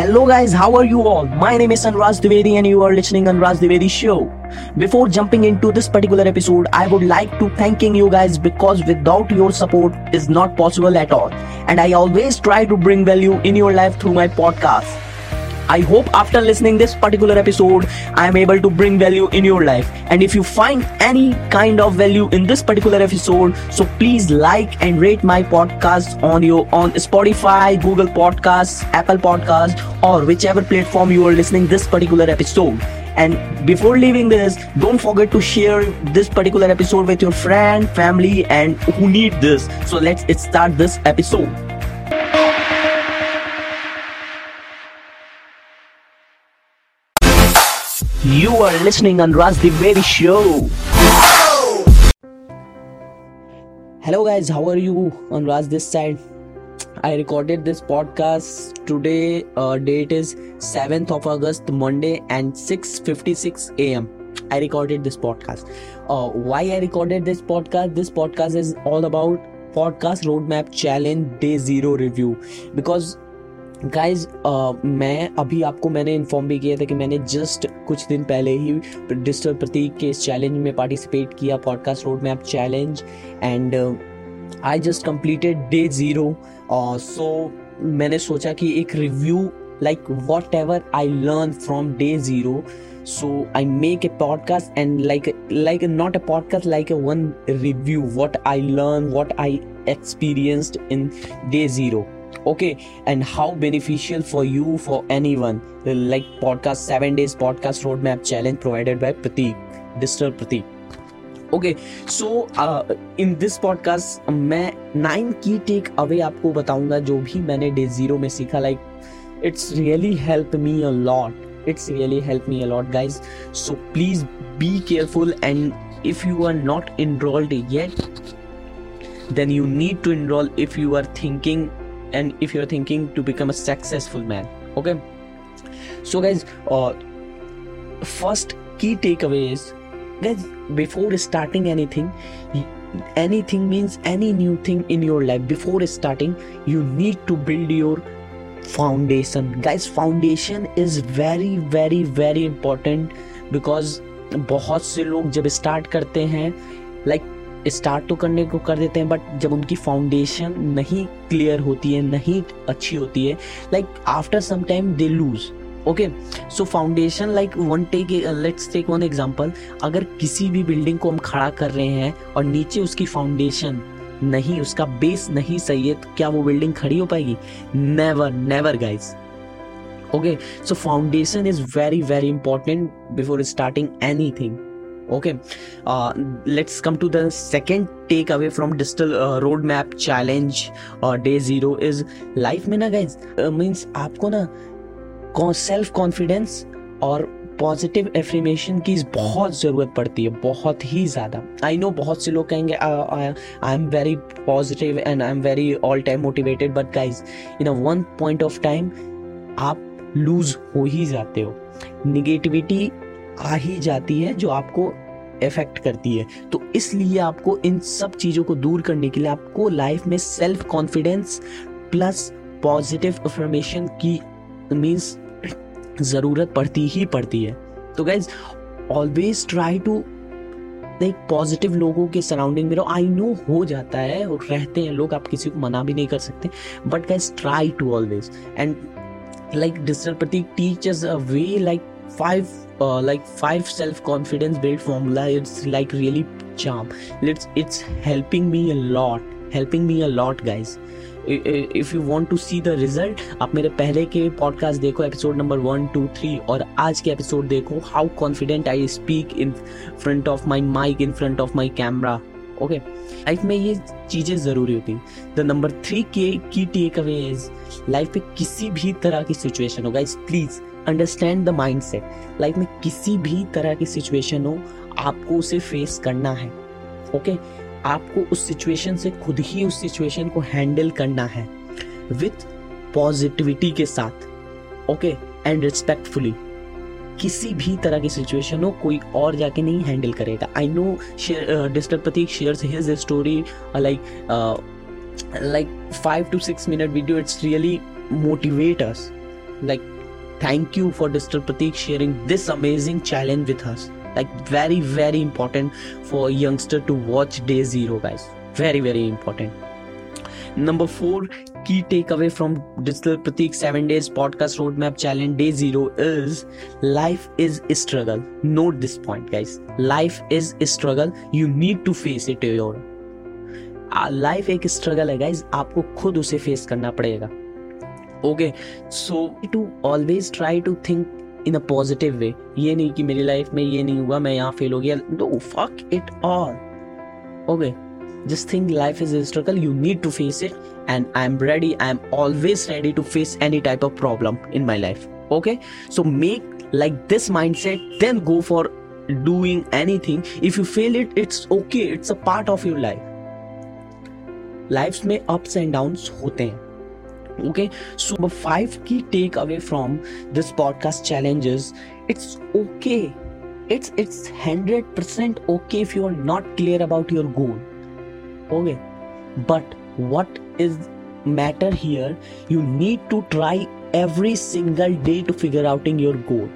Hello guys, how are you all? My name is Anuraj Dwivedi and you are listening Anuraj Dwivedi show. Before jumping into this particular episode, I would like to thanking you guys because without your support is not possible at all. And I always try to bring value in your life through my podcast. I hope after listening this particular episode, I am able to bring value in your life. And if you find any kind of value in this particular episode, so please like and rate my podcast on your on Spotify, Google Podcasts, Apple Podcasts, or whichever platform you are listening this particular episode. And before leaving this, don't forget to share this particular episode with your friend, family, and who need this. So let's start this episode. You are listening on Raz Very Show. Hello guys, how are you on Raz this side? I recorded this podcast today. Uh, date is 7th of August, Monday, and 6:56 a.m. I recorded this podcast. Uh, why I recorded this podcast? This podcast is all about podcast roadmap challenge day zero review because guys uh, मैं अभी आपको मैंने inform भी किया था कि मैंने just कुछ दिन पहले ही डिजिटल प्रतीक के इस चैलेंज में पार्टिसिपेट किया podcast road map challenge and I just completed day zero so मैंने सोचा कि एक review like whatever I learn from day zero so i make a podcast and like like not a podcast like a one review what i learned what i experienced in day zero. Okay and how beneficial for you for anyone like podcast 7 days podcast roadmap challenge provided by pratik digital pratik okay so in this podcast मैं nine की take away आपको बताऊँगा जो भी मैंने day zero में सीखा like it's really help me a lot it's really help me a lot guys so please be careful and if you are not enrolled yet then you need to enroll if you are thinking and if you're thinking to become a successful man okay so guys uh, first key takeaway is guys before starting anything anything means any new thing in your life before starting you need to build your foundation guys foundation is very very very important because बहुत से लोग जब start करते हैं like like, start तो करने को कर देते हैं बट जब उनकी फाउंडेशन नहीं क्लियर होती है, नहीं अच्छी होती है like after some time they lose okay so foundation like one take let's take one example अगर किसी भी बिल्डिंग को हम खड़ा कर रहे हैं और नीचे उसकी फाउंडेशन नहीं, उसका बेस नहीं सही है तो क्या वो बिल्डिंग खड़ी हो पाएगी? Never never guys okay so foundation is very very important before starting anything uh, let's come to the second takeaway from digital uh, roadmap challenge uh, day zero is life में ना guys uh, आपको ना self confidence और positive affirmation की बहुत ज़रूरत पड़ती है बहुत ही ज़्यादा आई नो बहुत से लोग कहेंगे I am very positive and I am very all time motivated but guys in a one point of time आप लूज हो ही जाते हो निगेटिविटी आ ही जाती है जो आपको इफ़ेक्ट करती है। तो इसलिए आपको इन सब चीज़ों को दूर करने के लिए आपको लाइफ में self confidence plus positive information की मीन्स ज़रूरत पड़ती ही पड़ती है। तो guys always try to like positive लोगों के सराउंडिंग में रहो। आई नो हो जाता है और रहते हैं लोग, आप किसी को मना भी नहीं कर सकते। But guys try to always and like digital Pratik teachers a way like five uh, like five self confidence build formula. It's like really charm. Let's it's helping me a lot helping me a lot guys. If you want to see the result आप मेरे पहले के podcast देखो episode number one two three और आज के episode देखो how confident I speak in front of my mic in front of my camera okay life में ये चीज़ें ज़रूरी होती हैं। द नंबर थ्री के key take away is life में किसी भी तरह की सिचुएशन होगा इस please understand the mind set life में किसी भी तरह की सिचुएशन हो, आपको उसे फेस करना है ओके okay? आपको उस सिचुएशन से खुद ही उस सिचुएशन को हैंडल करना है विथ पॉजिटिविटी के साथ ओके एंड रिस्पेक्टफुली किसी भी तरह की सिचुएशन हो, कोई और जाके नहीं हैंडल करेगा। I know mister Pratik share his story like like five two six minute video it's really motivate us like thank you for Mr. Pratik sharing this amazing challenge with us. Like very very important for a youngster to watch day zero, guys. Very very important. Number four key takeaway from Digital Pratik 7 Days Podcast Roadmap Challenge Day Zero is life is a struggle. Note this point, guys. Life is a struggle. You need to face it. Your life एक struggle है guys आपको खुद उसे face करना पड़ेगा okay so to always try to think in a positive way ये नहीं कि मेरी लाइफ में ये नहीं हुआ, मैं यहाँ फेल हो गया। No fuck it all okay just think life is struggle you need to face it and I am ready I am always ready to face any type of problem in my life okay so make like this mind set then go for doing anything if you fail it it's okay it's a part of your life life में ups and down होते हैं। Okay? So five key take away from this podcast challenges it's okay. It's it's 100% okay if you are not clear about your goal. Okay? But what is matter here? You need to try every single day to figure out in your goal.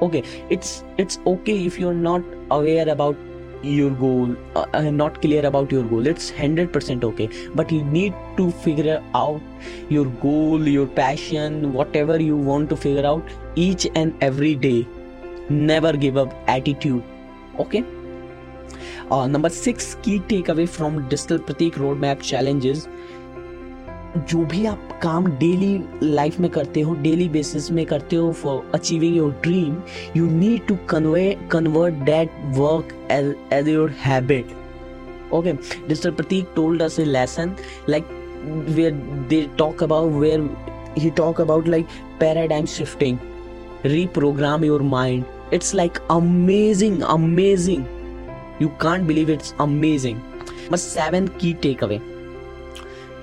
Okay? It's it's okay if you're not aware about your goal uh, uh, not clear about your goal it's 100% okay but you need to figure out your goal your passion whatever you want to figure out each and every day never give up attitude okay uh, number six key takeaway from digital pratik roadmap challenges जो भी आप काम daily life में करते हो daily basis में करते हो for achieving your dream you need to convey convert that work as your habit okay mister Pratik told us a lesson like where they talk about where he talk about like paradigm shifting reprogram your mind it's like amazing amazing you can't believe it's amazing बस seven की take away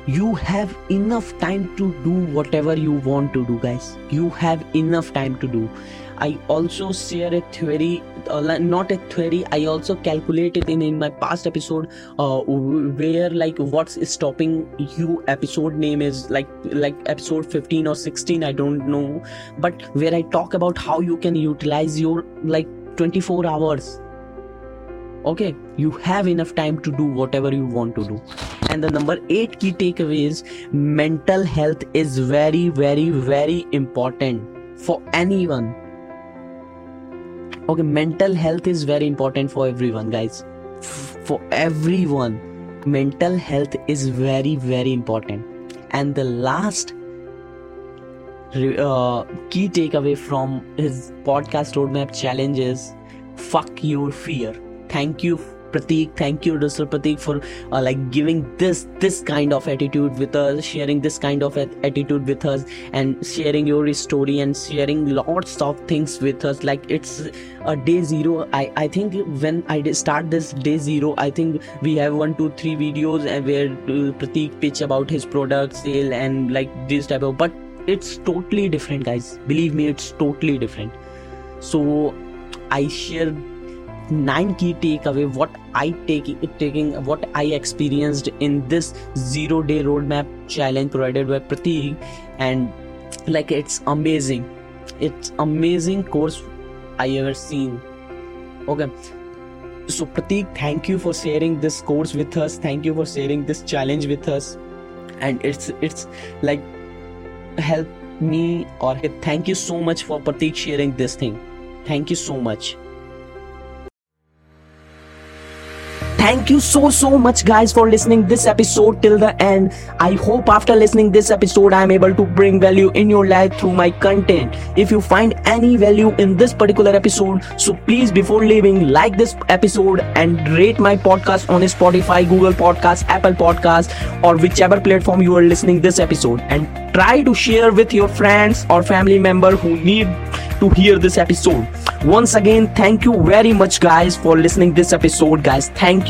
you have enough time to do whatever you want to do guys. You have enough time to do. I also share a theory uh, not a theory i also calculated in in my past episode uh, where like what's stopping you? Episode name is like like episode 15 or 16 i don't know. But where i talk about how you can utilize your like 24 hours okay you have enough time to do whatever you want to do. And the number 8 key takeaway is mental health is very very very important for anyone. Okay mental health is very important for everyone guys. For everyone. Mental health is very very important. And the last uh, key takeaway from his podcast roadmap challenge is fuck your fear thank you Pratik, thank you, Mr. Pratik, for uh, like giving this this kind of attitude with us, sharing this kind of attitude with us, and sharing your story and sharing lots of things with us. Like it's a day zero. I I think when I start this day zero, I think we have one, two, three videos and where uh, Pratik pitch about his product sale and like this type of. But it's totally different, guys. Believe me, it's totally different. So I share nine key takeaway what i take taking what i experienced in this zero day roadmap challenge provided by pratik. And like it's amazing. It's amazing course i ever seen. Okay. So pratik thank you for sharing this course with us. Thank you for sharing this challenge with us. And it's it's like help me or thank you so much for pratik sharing this thing. Thank you so much thank you so so much guys for listening this episode till the end. I hope after listening this episode i am able to bring value in your life through my content. If you find any value in this particular episode so please before leaving like this episode and rate my podcast on spotify google podcast apple podcast or whichever platform you are listening this episode. And try to share with your friends or family member who need to hear this episode. Once again thank you very much guys for listening this episode guys. Thank